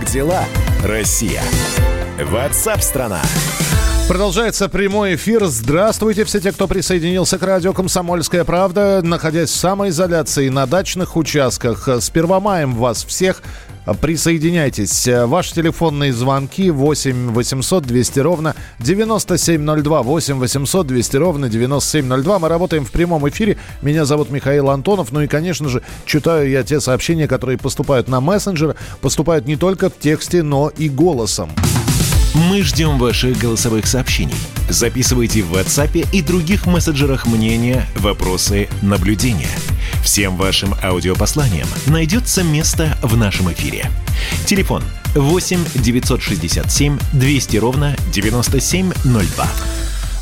Как дела, Россия? Ватсап-страна! Продолжается прямой эфир. Здравствуйте все те, кто присоединился к радио «Комсомольская правда», находясь в самоизоляции на дачных участках. С Первомаем вас всех. Присоединяйтесь. Ваши телефонные звонки 8 800 200 ровно 9702. 8 800 200 ровно 9702. Мы работаем в прямом эфире. Меня зовут Михаил Антонов. Ну и, конечно же, читаю я те сообщения, которые поступают на мессенджер. Поступают не только в тексте, но и голосом. Мы ждем ваших голосовых сообщений. Записывайте в WhatsApp и других мессенджерах мнения, вопросы, наблюдения. Всем вашим аудиопосланиям найдется место в нашем эфире. Телефон 8 967 200 ровно 9702.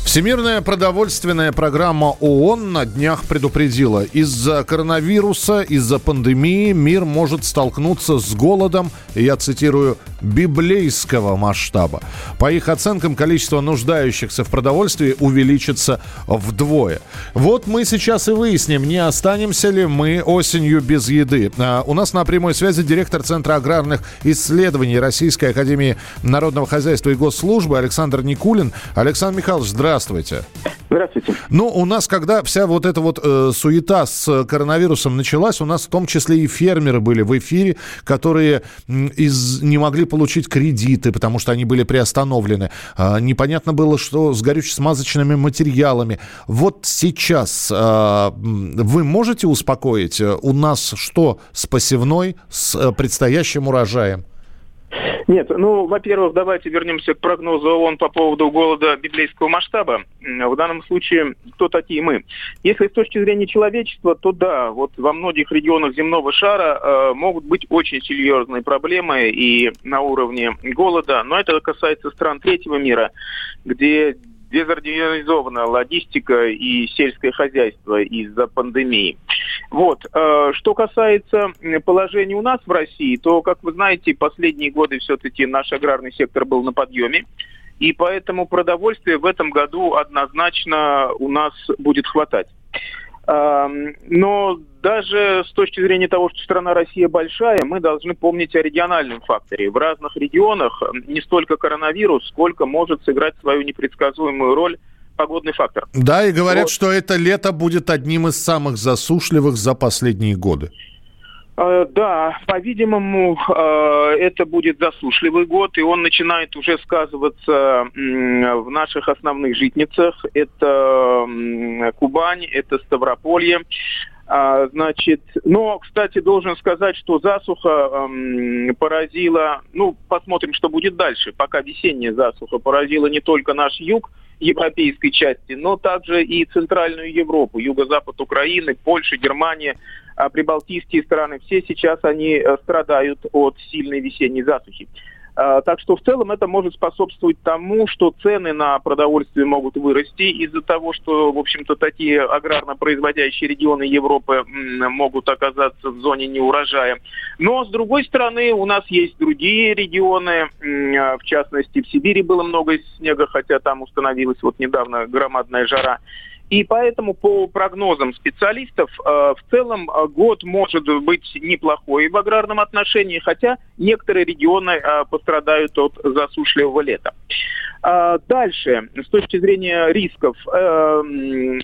Всемирная продовольственная программа ООН на днях предупредила, из-за коронавируса, из-за пандемии мир может столкнуться с голодом, я цитирую, библейского масштаба. По их оценкам, количество нуждающихся в продовольствии увеличится вдвое. Вот мы сейчас и выясним, не останемся ли мы осенью без еды. А, у нас на прямой связи директор Центра аграрных исследований Российской Академии Народного Хозяйства и Госслужбы Александр Никулин. Александр Михайлович, здравствуйте. Здравствуйте. Ну, у нас, когда вся вот эта вот э, суета с коронавирусом началась, у нас в том числе и фермеры были в эфире, которые из, не могли получить кредиты, потому что они были приостановлены. Э, непонятно было, что с горюче-смазочными материалами. Вот сейчас э, вы можете успокоить? У нас что с посевной, с э, предстоящим урожаем? Нет, ну, во-первых, давайте вернемся к прогнозу ООН по поводу голода библейского масштаба. В данном случае, кто такие мы? Если с точки зрения человечества, то да, вот во многих регионах земного шара э, могут быть очень серьезные проблемы и на уровне голода, но это касается стран третьего мира, где дезорганизована логистика и сельское хозяйство из-за пандемии. Вот. Э, что касается положения у нас в России, то, как вы знаете, последние годы все-таки наш аграрный сектор был на подъеме. И поэтому продовольствия в этом году однозначно у нас будет хватать. Но даже с точки зрения того, что страна Россия большая, мы должны помнить о региональном факторе. В разных регионах не столько коронавирус, сколько может сыграть свою непредсказуемую роль погодный фактор. Да, и говорят, вот. что это лето будет одним из самых засушливых за последние годы. Э, да, по-видимому, э, это будет засушливый год, и он начинает уже сказываться в наших основных житницах. Это Кубань, это Ставрополье. А, значит, но, кстати, должен сказать, что засуха эм, поразила, ну, посмотрим, что будет дальше. Пока весенняя засуха поразила не только наш юг европейской части, но также и центральную Европу, юго-запад Украины, Польша, Германия, а прибалтийские страны. Все сейчас они э, страдают от сильной весенней засухи. А, так что в целом это может способствовать тому, что цены на продовольствие могут вырасти из-за того, что, в общем-то, такие аграрно-производящие регионы Европы могут оказаться в зоне неурожая. Но, с другой стороны, у нас есть другие регионы, а, в частности, в Сибири было много снега, хотя там установилась вот недавно громадная жара. И поэтому по прогнозам специалистов э, в целом э, год может быть неплохой в аграрном отношении, хотя некоторые регионы э, пострадают от засушливого лета. Дальше, с точки зрения рисков.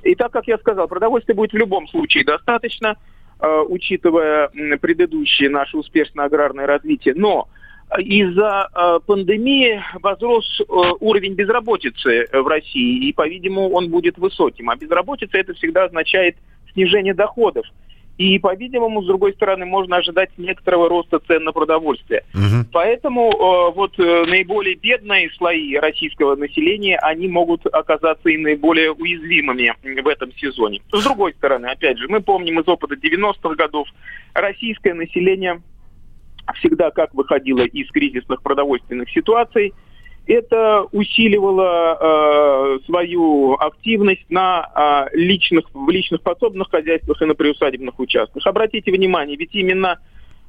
И так, как я сказал, продовольствия будет в любом случае достаточно, учитывая предыдущее наше успешное аграрное развитие. Но из-за э, пандемии возрос э, уровень безработицы в России, и, по-видимому, он будет высоким. А безработица это всегда означает снижение доходов. И, по-видимому, с другой стороны, можно ожидать некоторого роста цен на продовольствие. Угу. Поэтому э, вот э, наиболее бедные слои российского населения, они могут оказаться и наиболее уязвимыми в этом сезоне. С другой стороны, опять же, мы помним из опыта 90-х годов, российское население всегда как выходила из кризисных продовольственных ситуаций, это усиливало э, свою активность на э, личных, в личных подсобных хозяйствах и на приусадебных участках. Обратите внимание, ведь именно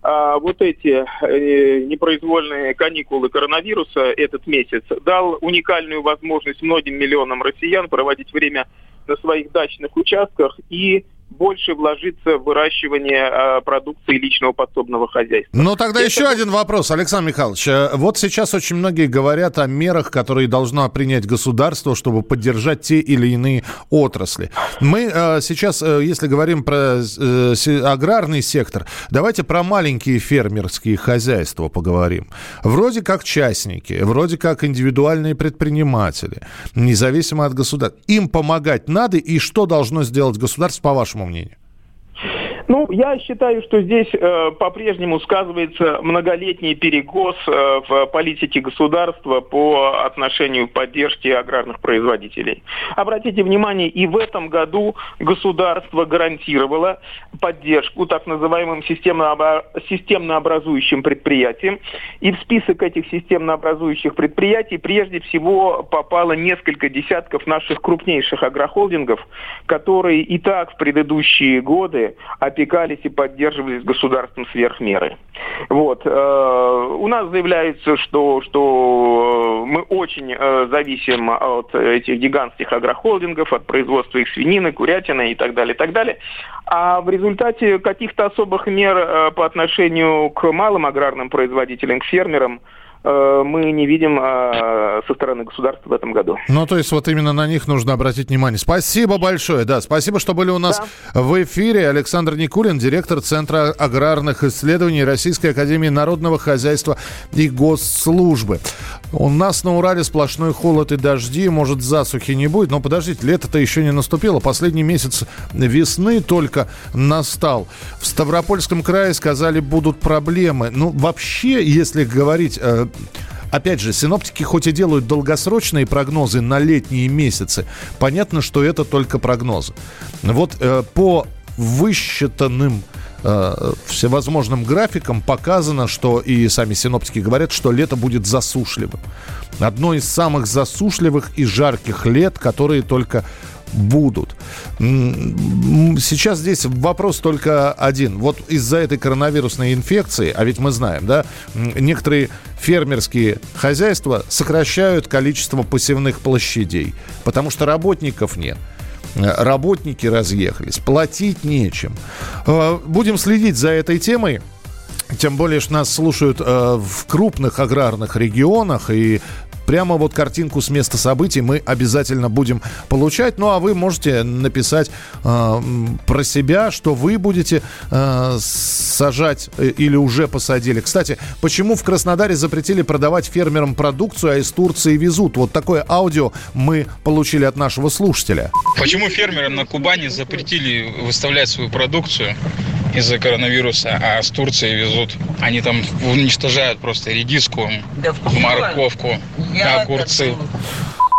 э, вот эти э, непроизвольные каникулы коронавируса этот месяц дал уникальную возможность многим миллионам россиян проводить время на своих дачных участках и больше вложиться в выращивание э, продукции личного подсобного хозяйства. Ну, тогда Это... еще один вопрос, Александр Михайлович. Э, вот сейчас очень многие говорят о мерах, которые должно принять государство, чтобы поддержать те или иные отрасли. Мы э, сейчас, если говорим про аграрный сектор, давайте про маленькие фермерские хозяйства поговорим. Вроде как частники, вроде как индивидуальные предприниматели, независимо от государства. Им помогать надо, и что должно сделать государство, по вашему мнению? Ну, я считаю, что здесь э, по-прежнему сказывается многолетний перекос э, в политике государства по отношению к поддержке аграрных производителей. Обратите внимание, и в этом году государство гарантировало поддержку так называемым системнообразующим предприятиям. И в список этих системнообразующих предприятий прежде всего попало несколько десятков наших крупнейших агрохолдингов, которые и так в предыдущие годы опекались и поддерживались государством сверх меры. Вот. Э, у нас заявляется, что, что мы очень э, зависим от этих гигантских агрохолдингов, от производства их свинины, курятины и так далее, и так далее. А в результате каких-то особых мер э, по отношению к малым аграрным производителям, к фермерам, Э, мы не видим э, со стороны государства в этом году. Ну, то есть вот именно на них нужно обратить внимание. Спасибо большое, да, спасибо, что были у нас да. в эфире. Александр Никулин, директор Центра аграрных исследований Российской Академии Народного Хозяйства и Госслужбы. У нас на Урале сплошной холод и дожди, может, засухи не будет, но подождите, лето-то еще не наступило, последний месяц весны только настал. В Ставропольском крае сказали, будут проблемы. Ну, вообще, если говорить э, Опять же, синоптики хоть и делают долгосрочные прогнозы на летние месяцы, понятно, что это только прогнозы. Вот э, по высчитанным э, всевозможным графикам показано, что и сами синоптики говорят, что лето будет засушливым. Одно из самых засушливых и жарких лет, которые только будут. Сейчас здесь вопрос только один. Вот из-за этой коронавирусной инфекции, а ведь мы знаем, да, некоторые фермерские хозяйства сокращают количество посевных площадей, потому что работников нет работники разъехались, платить нечем. Э, будем следить за этой темой. Тем более, что нас слушают э, в крупных аграрных регионах, и Прямо вот картинку с места событий мы обязательно будем получать. Ну а вы можете написать э, про себя, что вы будете э, сажать э, или уже посадили. Кстати, почему в Краснодаре запретили продавать фермерам продукцию, а из Турции везут? Вот такое аудио мы получили от нашего слушателя. Почему фермерам на Кубани запретили выставлять свою продукцию? из-за коронавируса, а с Турции везут. Они там уничтожают просто редиску, да морковку, огурцы.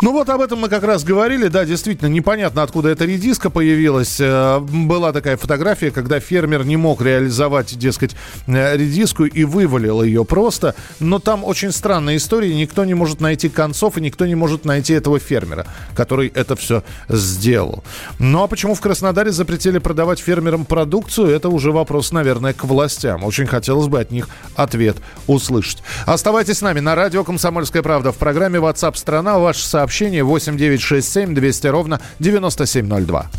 Ну вот об этом мы как раз говорили. Да, действительно, непонятно, откуда эта редиска появилась. Э, была такая фотография, когда фермер не мог реализовать, дескать, э, редиску и вывалил ее просто. Но там очень странная история. Никто не может найти концов, и никто не может найти этого фермера, который это все сделал. Ну а почему в Краснодаре запретили продавать фермерам продукцию, это уже вопрос, наверное, к властям. Очень хотелось бы от них ответ услышать. Оставайтесь с нами на радио «Комсомольская правда» в программе WhatsApp страна Ваш сообщение сообщение 8967 200 ровно 9702.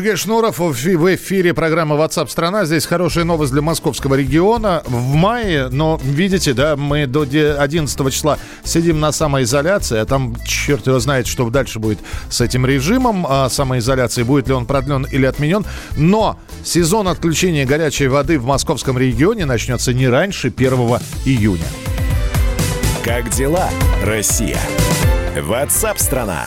Сергей Шнуров в эфире программы WhatsApp страна. Здесь хорошая новость для московского региона. В мае, но видите, да, мы до 11 числа сидим на самоизоляции, а там черт его знает, что дальше будет с этим режимом а самоизоляции, будет ли он продлен или отменен. Но сезон отключения горячей воды в московском регионе начнется не раньше 1 июня. Как дела, Россия? WhatsApp страна.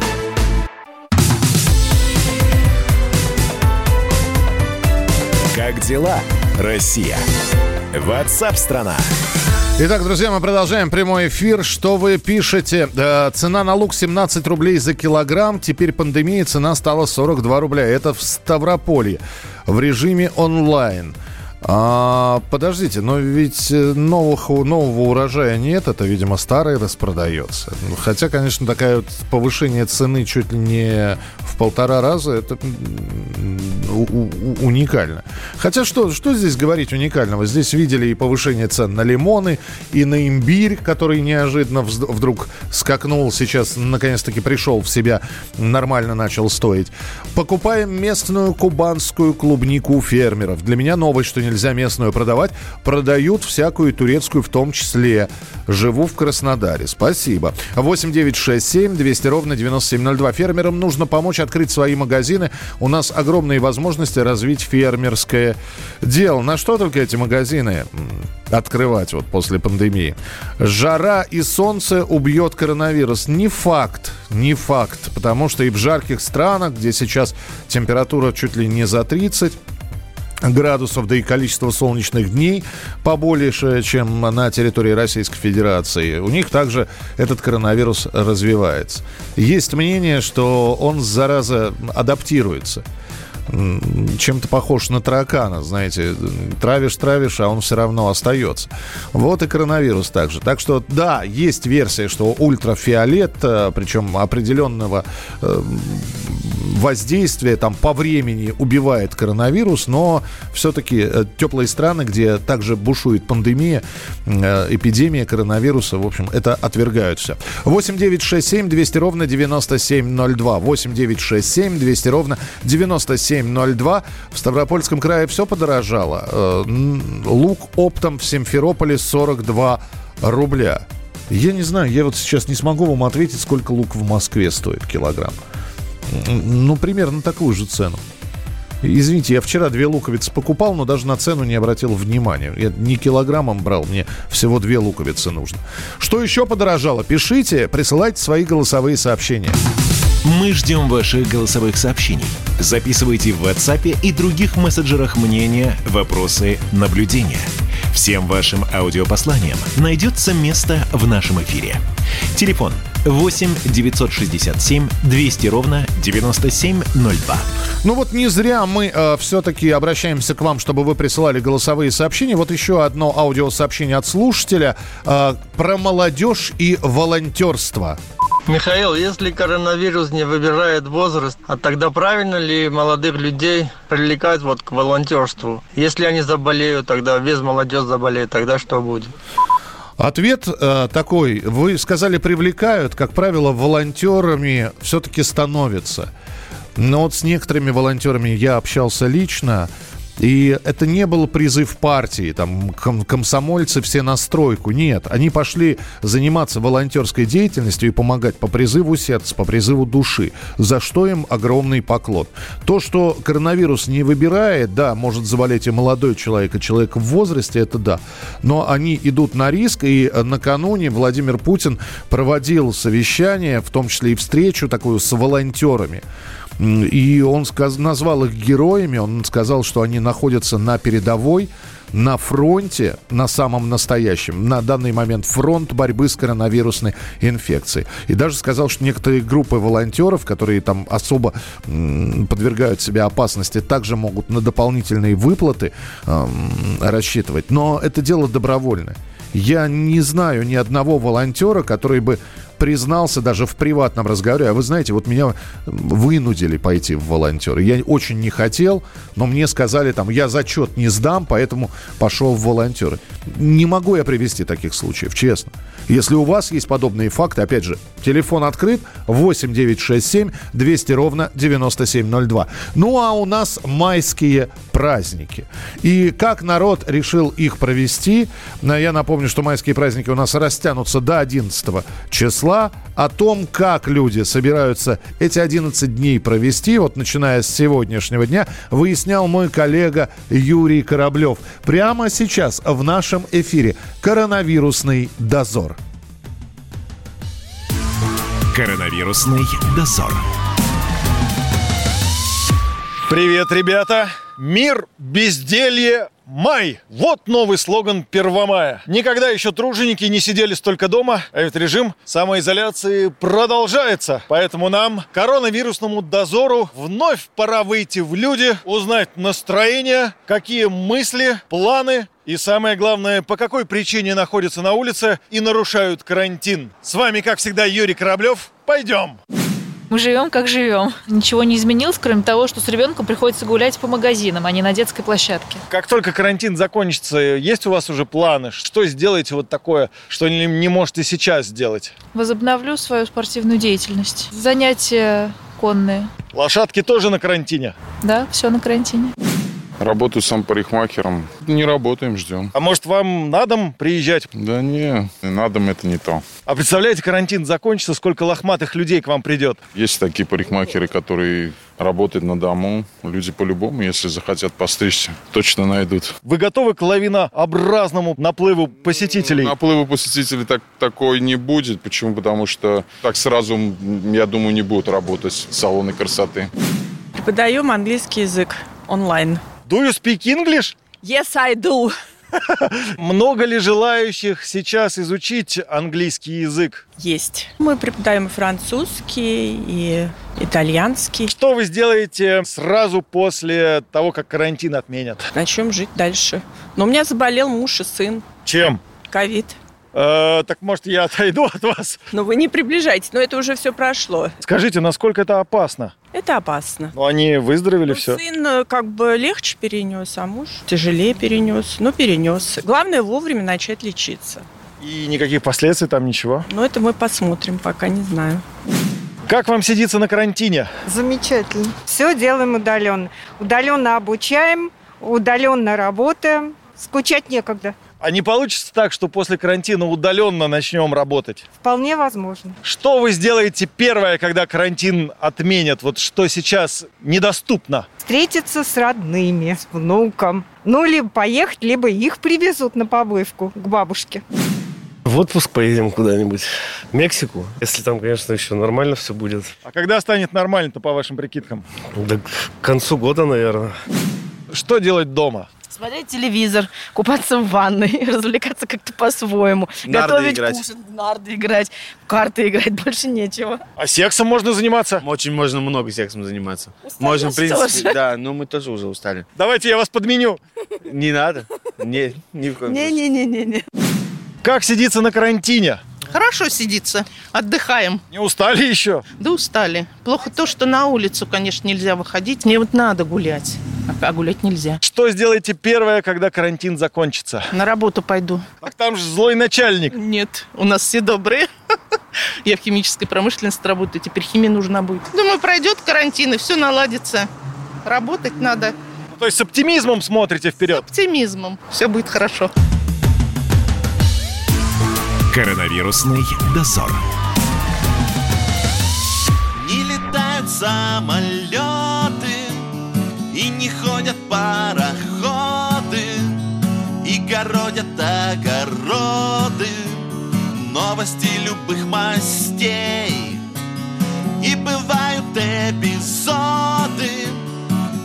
Как дела, Россия? Ватсап-страна! Итак, друзья, мы продолжаем прямой эфир. Что вы пишете? Э, цена на лук 17 рублей за килограмм. Теперь пандемия, цена стала 42 рубля. Это в Ставрополье в режиме онлайн. А, подождите, но ведь э, новых, нового урожая нет, это, видимо, старый распродается. Хотя, конечно, такая вот повышение цены чуть ли не в полтора раза, это уникально. Хотя что, что здесь говорить уникального? Здесь видели и повышение цен на лимоны, и на имбирь, который неожиданно вдруг скакнул, сейчас наконец-таки пришел в себя, нормально начал стоить. Покупаем местную кубанскую клубнику фермеров. Для меня новость, что не нельзя местную продавать, продают всякую турецкую в том числе. Живу в Краснодаре. Спасибо. 8 9 6 7 200 ровно 9702. Фермерам нужно помочь открыть свои магазины. У нас огромные возможности развить фермерское дело. На что только эти магазины открывать вот после пандемии? Жара и солнце убьет коронавирус. Не факт, не факт. Потому что и в жарких странах, где сейчас температура чуть ли не за 30, градусов, да и количество солнечных дней побольше, чем на территории Российской Федерации. У них также этот коронавирус развивается. Есть мнение, что он, зараза, адаптируется чем-то похож на таракана, знаете, травишь, травишь, а он все равно остается. Вот и коронавирус также. Так что, да, есть версия, что ультрафиолет, э, причем определенного э, воздействия там по времени убивает коронавирус, но все-таки э, теплые страны, где также бушует пандемия, эпидемия коронавируса, в общем, это отвергаются. 8 9 6 7 200 ровно 9702. 8 9 6 7 200 ровно 97 7,02. В Ставропольском крае все подорожало. Э, лук оптом в Симферополе 42 рубля. Я не знаю, я вот сейчас не смогу вам ответить, сколько лук в Москве стоит килограмм. Ну, примерно такую же цену. Извините, я вчера две луковицы покупал, но даже на цену не обратил внимания. Я не килограммом брал, мне всего две луковицы нужно. Что еще подорожало? Пишите, присылайте свои голосовые сообщения. Мы ждем ваших голосовых сообщений. Записывайте в WhatsApp и других мессенджерах мнения, вопросы, наблюдения. Всем вашим аудиопосланиям найдется место в нашем эфире. Телефон 8 967 200 ровно 9702. Ну вот не зря мы э, все-таки обращаемся к вам, чтобы вы присылали голосовые сообщения. Вот еще одно аудиосообщение от слушателя э, про молодежь и волонтерство. Михаил, если коронавирус не выбирает возраст, а тогда правильно ли молодых людей привлекать вот к волонтерству? Если они заболеют, тогда весь молодежь заболеет, тогда что будет? Ответ э, такой. Вы сказали, привлекают, как правило, волонтерами все-таки становятся. Но вот с некоторыми волонтерами я общался лично. И это не был призыв партии, там, ком- комсомольцы все на стройку. Нет, они пошли заниматься волонтерской деятельностью и помогать по призыву сердца, по призыву души, за что им огромный поклон. То, что коронавирус не выбирает, да, может заболеть и молодой человек, и человек в возрасте, это да. Но они идут на риск, и накануне Владимир Путин проводил совещание, в том числе и встречу такую с волонтерами. И он сказ- назвал их героями, он сказал, что они находятся на передовой, на фронте, на самом настоящем, на данный момент фронт борьбы с коронавирусной инфекцией. И даже сказал, что некоторые группы волонтеров, которые там особо м, подвергают себя опасности, также могут на дополнительные выплаты эм, рассчитывать. Но это дело добровольное. Я не знаю ни одного волонтера, который бы признался даже в приватном разговоре, а вы знаете, вот меня вынудили пойти в волонтеры. Я очень не хотел, но мне сказали там, я зачет не сдам, поэтому пошел в волонтеры. Не могу я привести таких случаев, честно. Если у вас есть подобные факты, опять же, телефон открыт 8 967 200 ровно 9702. Ну а у нас майские праздники. И как народ решил их провести, я напомню, что майские праздники у нас растянутся до 11 числа. О том, как люди собираются эти 11 дней провести, вот начиная с сегодняшнего дня, выяснял мой коллега Юрий Кораблев. Прямо сейчас в нашем эфире «Коронавирусный дозор». Коронавирусный дозор. Привет, ребята! Мир, безделье, май! Вот новый слоган Первомая. Никогда еще труженики не сидели столько дома, а ведь режим самоизоляции продолжается. Поэтому нам, коронавирусному дозору, вновь пора выйти в люди, узнать настроение, какие мысли, планы и самое главное, по какой причине находятся на улице и нарушают карантин. С вами, как всегда, Юрий Кораблев. Пойдем! Мы живем, как живем. Ничего не изменилось, кроме того, что с ребенком приходится гулять по магазинам, а не на детской площадке. Как только карантин закончится, есть у вас уже планы? Что сделаете вот такое, что не, не можете сейчас сделать? Возобновлю свою спортивную деятельность. Занятия конные. Лошадки тоже на карантине? Да, все на карантине. Работаю сам парикмахером. Не работаем, ждем. А может, вам на дом приезжать? Да не, на дом это не то. А представляете, карантин закончится, сколько лохматых людей к вам придет? Есть такие парикмахеры, которые работают на дому. Люди по-любому, если захотят постричься, точно найдут. Вы готовы к лавинообразному наплыву посетителей? Наплыву посетителей так, такой не будет. Почему? Потому что так сразу, я думаю, не будут работать салоны красоты. Преподаем английский язык онлайн. Do you speak English? Yes, I do. Много ли желающих сейчас изучить английский язык? Есть. Мы преподаем французский, и итальянский. Что вы сделаете сразу после того, как карантин отменят? Начнем жить дальше. Но у меня заболел муж и сын. Чем? Ковид. Э, так может я отойду от вас? Но вы не приближайтесь, но это уже все прошло. Скажите, насколько это опасно? Это опасно. Ну, они выздоровели Ну, все. Сын э, как бы легче перенес, а муж тяжелее перенес. Но перенес. Главное вовремя начать лечиться. И никаких последствий там ничего. Но это мы посмотрим, пока не знаю. Как вам сидится на карантине? Замечательно. Все делаем удаленно. Удаленно обучаем, удаленно работаем. Скучать некогда. А не получится так, что после карантина удаленно начнем работать? Вполне возможно. Что вы сделаете первое, когда карантин отменят? Вот что сейчас недоступно? Встретиться с родными, с внуком. Ну, либо поехать, либо их привезут на побывку к бабушке. В отпуск поедем куда-нибудь. В Мексику. Если там, конечно, еще нормально все будет. А когда станет нормально-то по вашим прикидкам? Да к концу года, наверное. Что делать дома? Смотреть телевизор, купаться в ванной, развлекаться как-то по-своему. Нарды готовить играть. кушать, нарды играть, карты играть, больше нечего. А сексом можно заниматься? Очень можно много сексом заниматься. Устали Можем, в принципе, тоже. да, но мы тоже уже устали. Давайте я вас подменю. Не надо. Не, ни в коем случае. Не-не-не-не. Как сидится на карантине? Хорошо сидится. Отдыхаем. Не устали еще? Да устали. Плохо то, что на улицу, конечно, нельзя выходить. Мне вот надо гулять. А гулять нельзя. Что сделаете первое, когда карантин закончится? На работу пойду. Так там же злой начальник. Нет, у нас все добрые. Я в химической промышленности работаю, теперь химия нужна будет. Думаю, пройдет карантин и все наладится. Работать надо То есть с оптимизмом смотрите вперед? оптимизмом. Все будет хорошо. Коронавирусный дозор. Не летают самолеты и не ходят пароходы и городят огороды новости любых мастей. И бывают эпизоды,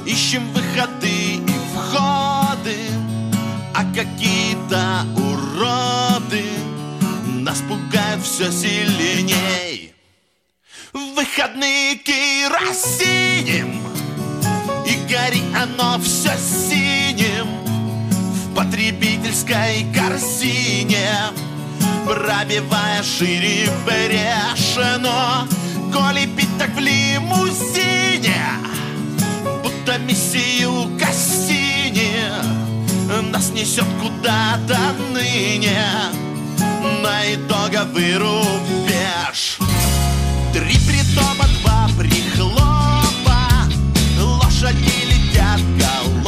ищем выходы и входы, а какие все сильней. В выходные керосинем И гори оно все синим В потребительской корзине Пробивая шире брешь Но коли пить так в лимузине Будто миссию Кассини Нас несет куда-то ныне На итоговый рубеж Три притопа, два прихлопа Лошади летят галопом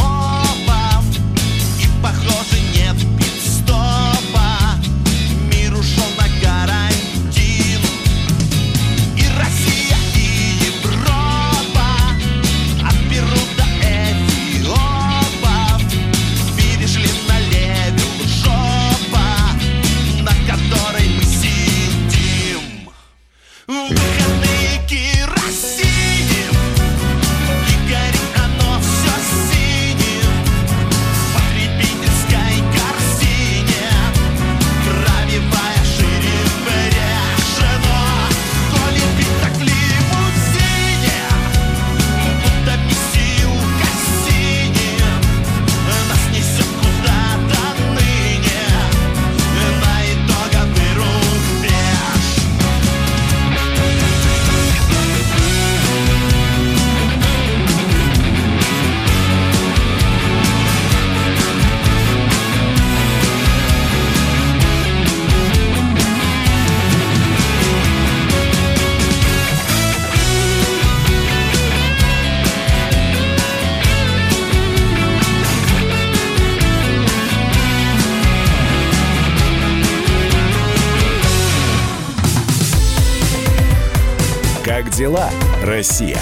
дела, Россия?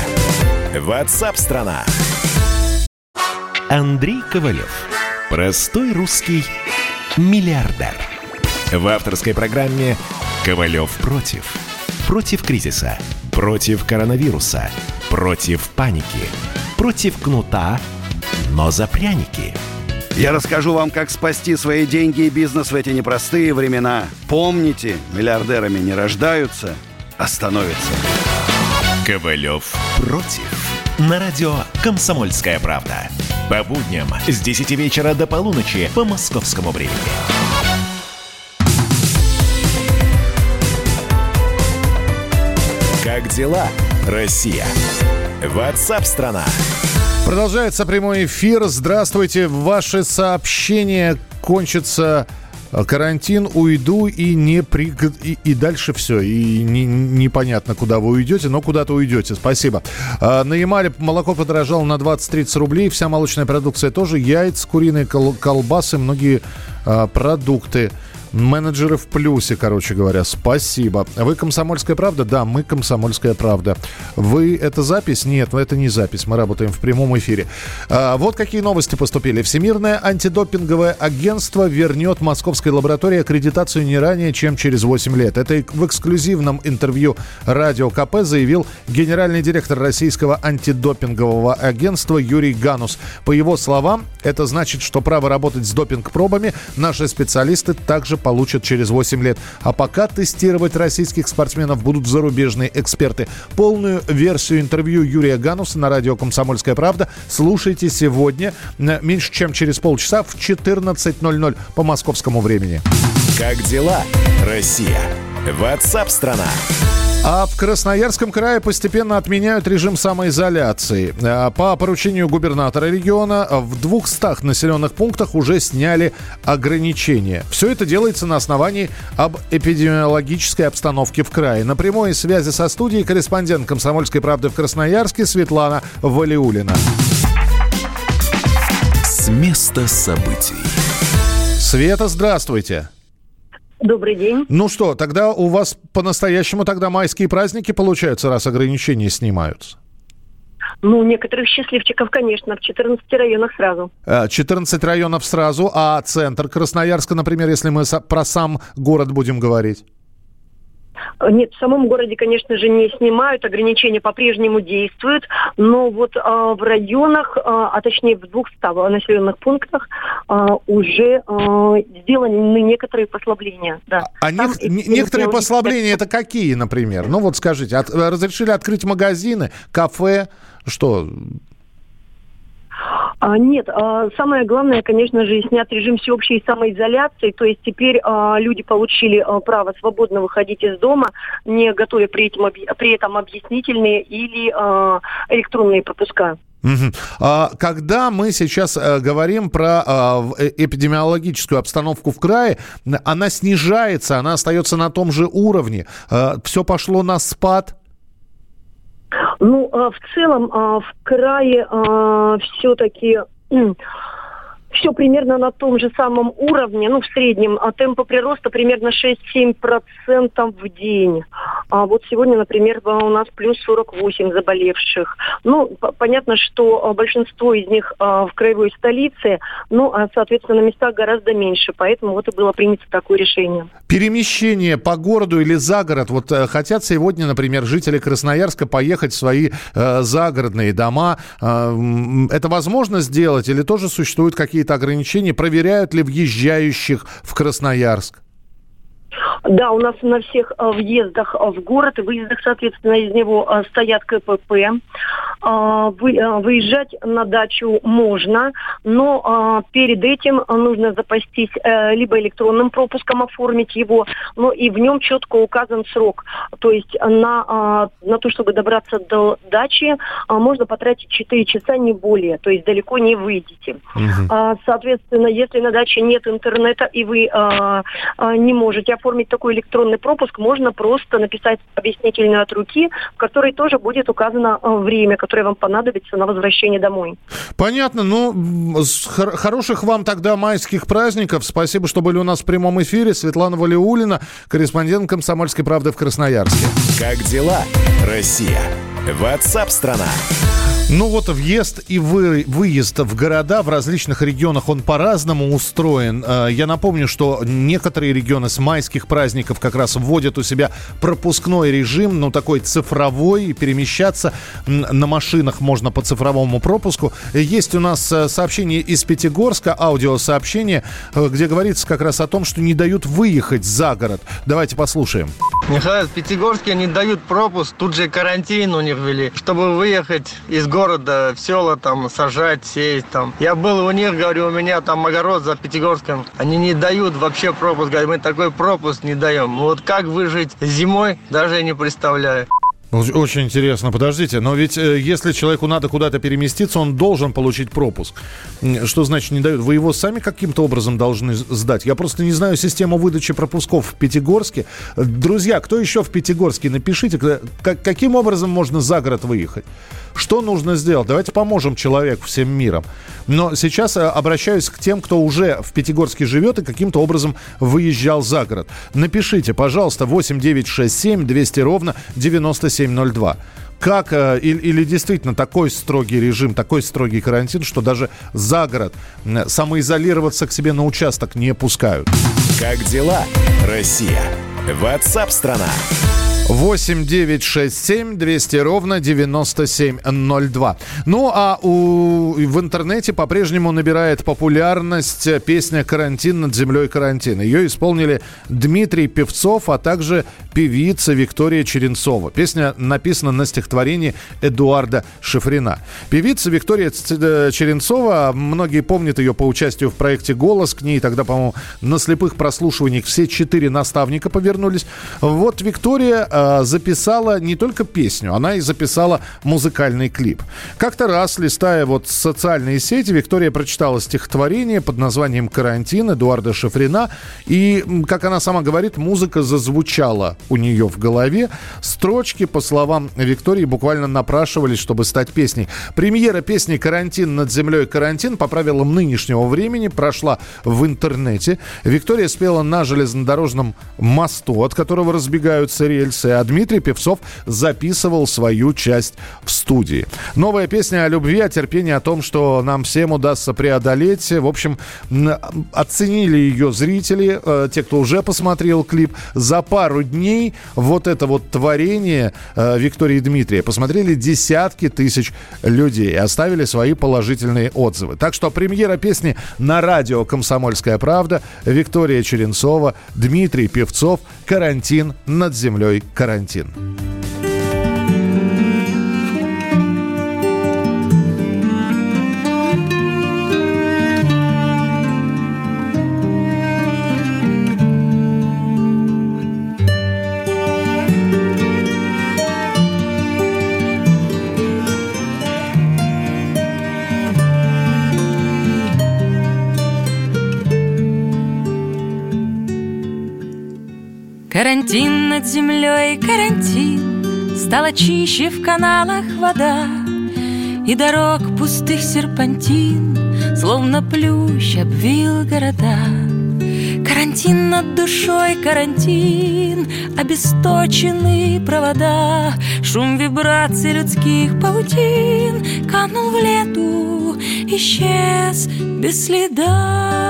Ватсап-страна! Андрей Ковалев. Простой русский миллиардер. В авторской программе «Ковалев против». Против кризиса. Против коронавируса. Против паники. Против кнута, но за пряники. Я расскажу вам, как спасти свои деньги и бизнес в эти непростые времена. Помните, миллиардерами не рождаются, а становятся. Ковалев против. На радио «Комсомольская правда». По будням с 10 вечера до полуночи по московскому времени. Как дела, Россия? Ватсап-страна! Продолжается прямой эфир. Здравствуйте. Ваши сообщения кончатся карантин, уйду и не при... и, и дальше все. И не- непонятно, куда вы уйдете, но куда-то уйдете. Спасибо. А, на Ямале молоко подорожало на 20-30 рублей. Вся молочная продукция тоже. Яйца, куриные кол- колбасы, многие а, продукты. Менеджеры в плюсе, короче говоря. Спасибо. Вы «Комсомольская правда»? Да, мы «Комсомольская правда». Вы это запись? Нет, это не запись. Мы работаем в прямом эфире. А, вот какие новости поступили. Всемирное антидопинговое агентство вернет московской лаборатории аккредитацию не ранее, чем через 8 лет. Это в эксклюзивном интервью радио КП заявил генеральный директор российского антидопингового агентства Юрий Ганус. По его словам, это значит, что право работать с допинг-пробами наши специалисты также получат через 8 лет. А пока тестировать российских спортсменов будут зарубежные эксперты. Полную версию интервью Юрия Гануса на радио «Комсомольская правда» слушайте сегодня, э, меньше чем через полчаса в 14.00 по московскому времени. Как дела, Россия? Ватсап-страна! А в Красноярском крае постепенно отменяют режим самоизоляции. А По поручению губернатора региона в 200 населенных пунктах уже сняли ограничения. Все это делается на основании об эпидемиологической обстановке в крае. На прямой связи со студией корреспондент «Комсомольской правды» в Красноярске Светлана Валиулина. С места событий. Света, здравствуйте. Добрый день. Ну что, тогда у вас по-настоящему тогда майские праздники получаются, раз ограничения снимаются? Ну, некоторых счастливчиков, конечно, в 14 районах сразу. Э, 14 районов сразу, а центр Красноярска, например, если мы про сам город будем говорить? Э, Нет, в самом городе, конечно же, не снимают, ограничения по-прежнему действуют, но вот э, в районах, э, а точнее в 200 населенных пунктах, а, уже а, сделаны некоторые послабления. Да. А Там нек- эти не- некоторые послабления это какие, например? Ну вот скажите, от- разрешили открыть магазины, кафе, что? А, нет, а, самое главное, конечно же, снят режим всеобщей самоизоляции. То есть теперь а, люди получили а, право свободно выходить из дома, не готовя при этом, при этом объяснительные или а, электронные пропуска. А, Когда мы сейчас э, говорим про а, э, эпидемиологическую обстановку в крае, она снижается, она остается на том же уровне. Все пошло на спад. Ну, а, в целом, а, в крае все-таки все примерно на том же самом уровне, ну, в среднем, а темпы прироста примерно 6-7% в день. А вот сегодня, например, а, у нас плюс 48 заболевших. Ну, понятно, что а, большинство из них а, в краевой столице, ну, а, соответственно, на местах гораздо меньше, поэтому вот и было принято такое решение. Перемещение по городу или за город. Вот э, хотят сегодня, например, жители Красноярска поехать в свои э, загородные дома. Э, это возможно сделать или тоже существуют какие-то ограничения? Проверяют ли въезжающих в Красноярск? Да, у нас на всех э, въездах э, в город и выездах, соответственно, из него э, стоят КПП. А, вы- Выезжать на дачу можно, но а, перед этим нужно запастись либо электронным пропуском, оформить его, но и в нем четко указан срок. То есть на, а, на то, чтобы добраться до дачи, можно потратить 4 часа, не более, то есть далеко не выйдете. А, Соответственно, если на даче нет интернета и вы не можете оформить такой электронный пропуск, можно просто написать объяснительную от руки, в которой тоже будет указано а, время, которое вам понадобится на возвращение домой. Понятно. Ну, хор- хороших вам тогда майских праздников. Спасибо, что были у нас в прямом эфире. Светлана Валиулина, корреспондент «Комсомольской правды» в Красноярске. Как дела, Россия? Ватсап-страна! Ну вот въезд и вы- выезд в города в различных регионах, он по-разному устроен. Э, Я напомню, что некоторые регионы с майских праздников как раз вводят у себя пропускной режим, ну такой цифровой, перемещаться на машинах можно по цифровому пропуску. Есть у нас э, сообщение из Пятигорска, аудиосообщение, э, где говорится как раз о том, что не дают выехать за город. Давайте послушаем. Михаил, в Пятигорске не дают пропуск, тут же карантин у них ввели, чтобы выехать из города в села, там, сажать, сеять, там. Я был у них, говорю, у меня там огород за Пятигорском, они не дают вообще пропуск, говорят, мы такой пропуск не даем. Вот как выжить зимой, даже я не представляю. Оч- Очень интересно. Подождите, но ведь э, если человеку надо куда-то переместиться, он должен получить пропуск. Что значит не дают? Вы его сами каким-то образом должны сдать? Я просто не знаю систему выдачи пропусков в Пятигорске. Друзья, кто еще в Пятигорске? Напишите, как- каким образом можно за город выехать? Что нужно сделать? Давайте поможем человеку всем миром. Но сейчас э, обращаюсь к тем, кто уже в Пятигорске живет и каким-то образом выезжал за город. Напишите, пожалуйста, 8967 200 ровно 9702. Как, э, или, или действительно такой строгий режим, такой строгий карантин, что даже за город самоизолироваться к себе на участок не пускают. Как дела, Россия? Ватсап-страна! 8 9 6 7 200 ровно 9702. Ну а у, в интернете по-прежнему набирает популярность песня «Карантин над землей карантин». Ее исполнили Дмитрий Певцов, а также певица Виктория Черенцова. Песня написана на стихотворении Эдуарда Шифрина. Певица Виктория э, Черенцова, многие помнят ее по участию в проекте «Голос». К ней тогда, по-моему, на слепых прослушиваниях все четыре наставника повернулись. Вот Виктория э, записала не только песню, она и записала музыкальный клип. Как-то раз, листая вот социальные сети, Виктория прочитала стихотворение под названием «Карантин» Эдуарда Шифрина. И, как она сама говорит, музыка зазвучала у нее в голове. Строчки, по словам Виктории, буквально напрашивались, чтобы стать песней. Премьера песни «Карантин над землей карантин» по правилам нынешнего времени прошла в интернете. Виктория спела на железнодорожном мосту, от которого разбегаются рельсы. Композиции, а Дмитрий Певцов записывал свою часть в студии. Новая песня о любви, о терпении, о том, что нам всем удастся преодолеть. В общем, оценили ее зрители, э, те, кто уже посмотрел клип. За пару дней вот это вот творение э, Виктории Дмитрия посмотрели десятки тысяч людей и оставили свои положительные отзывы. Так что премьера песни на радио «Комсомольская правда», Виктория Черенцова, Дмитрий Певцов, «Карантин над землей карантин». Карантин над землей, карантин. Стала чище в каналах вода. И дорог пустых серпантин Словно плющ обвил города. Карантин над душой, карантин Обесточенные провода. Шум вибраций людских паутин Канул в лету, исчез без следа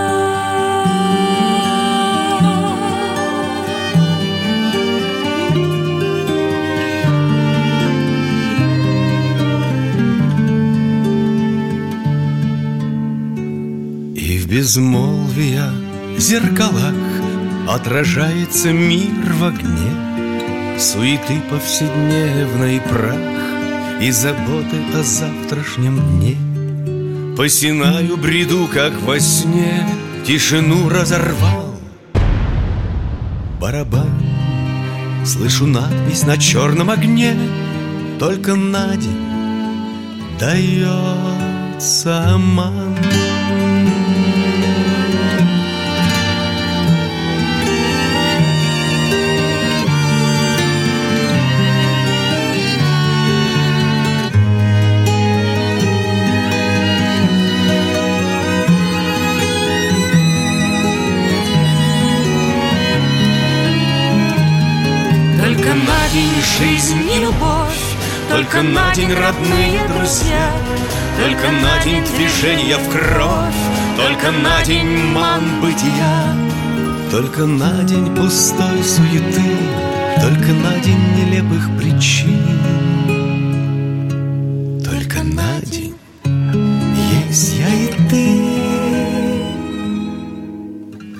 безмолвия зеркалах Отражается мир в огне. Суеты повседневной прах И заботы о завтрашнем дне. По Синаю бреду, как во сне Тишину разорвал. Барабан Слышу надпись на черном огне Только на день дается обман жизнь и любовь Только на день родные друзья Только на день движения в кровь Только на день ман бытия Только на день пустой суеты. Только на день нелепых причин. Только на день есть я и ты.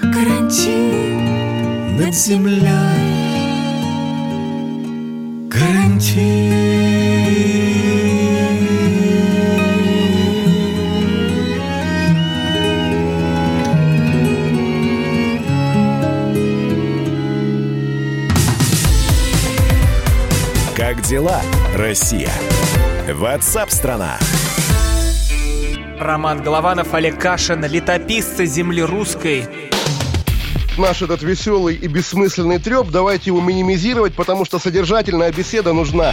Карантин над землей дела, Россия? Ватсап-страна! Роман Голованов, Олег Кашин, летописцы земли русской. Наш этот веселый и бессмысленный треп, давайте его минимизировать, потому что содержательная беседа нужна.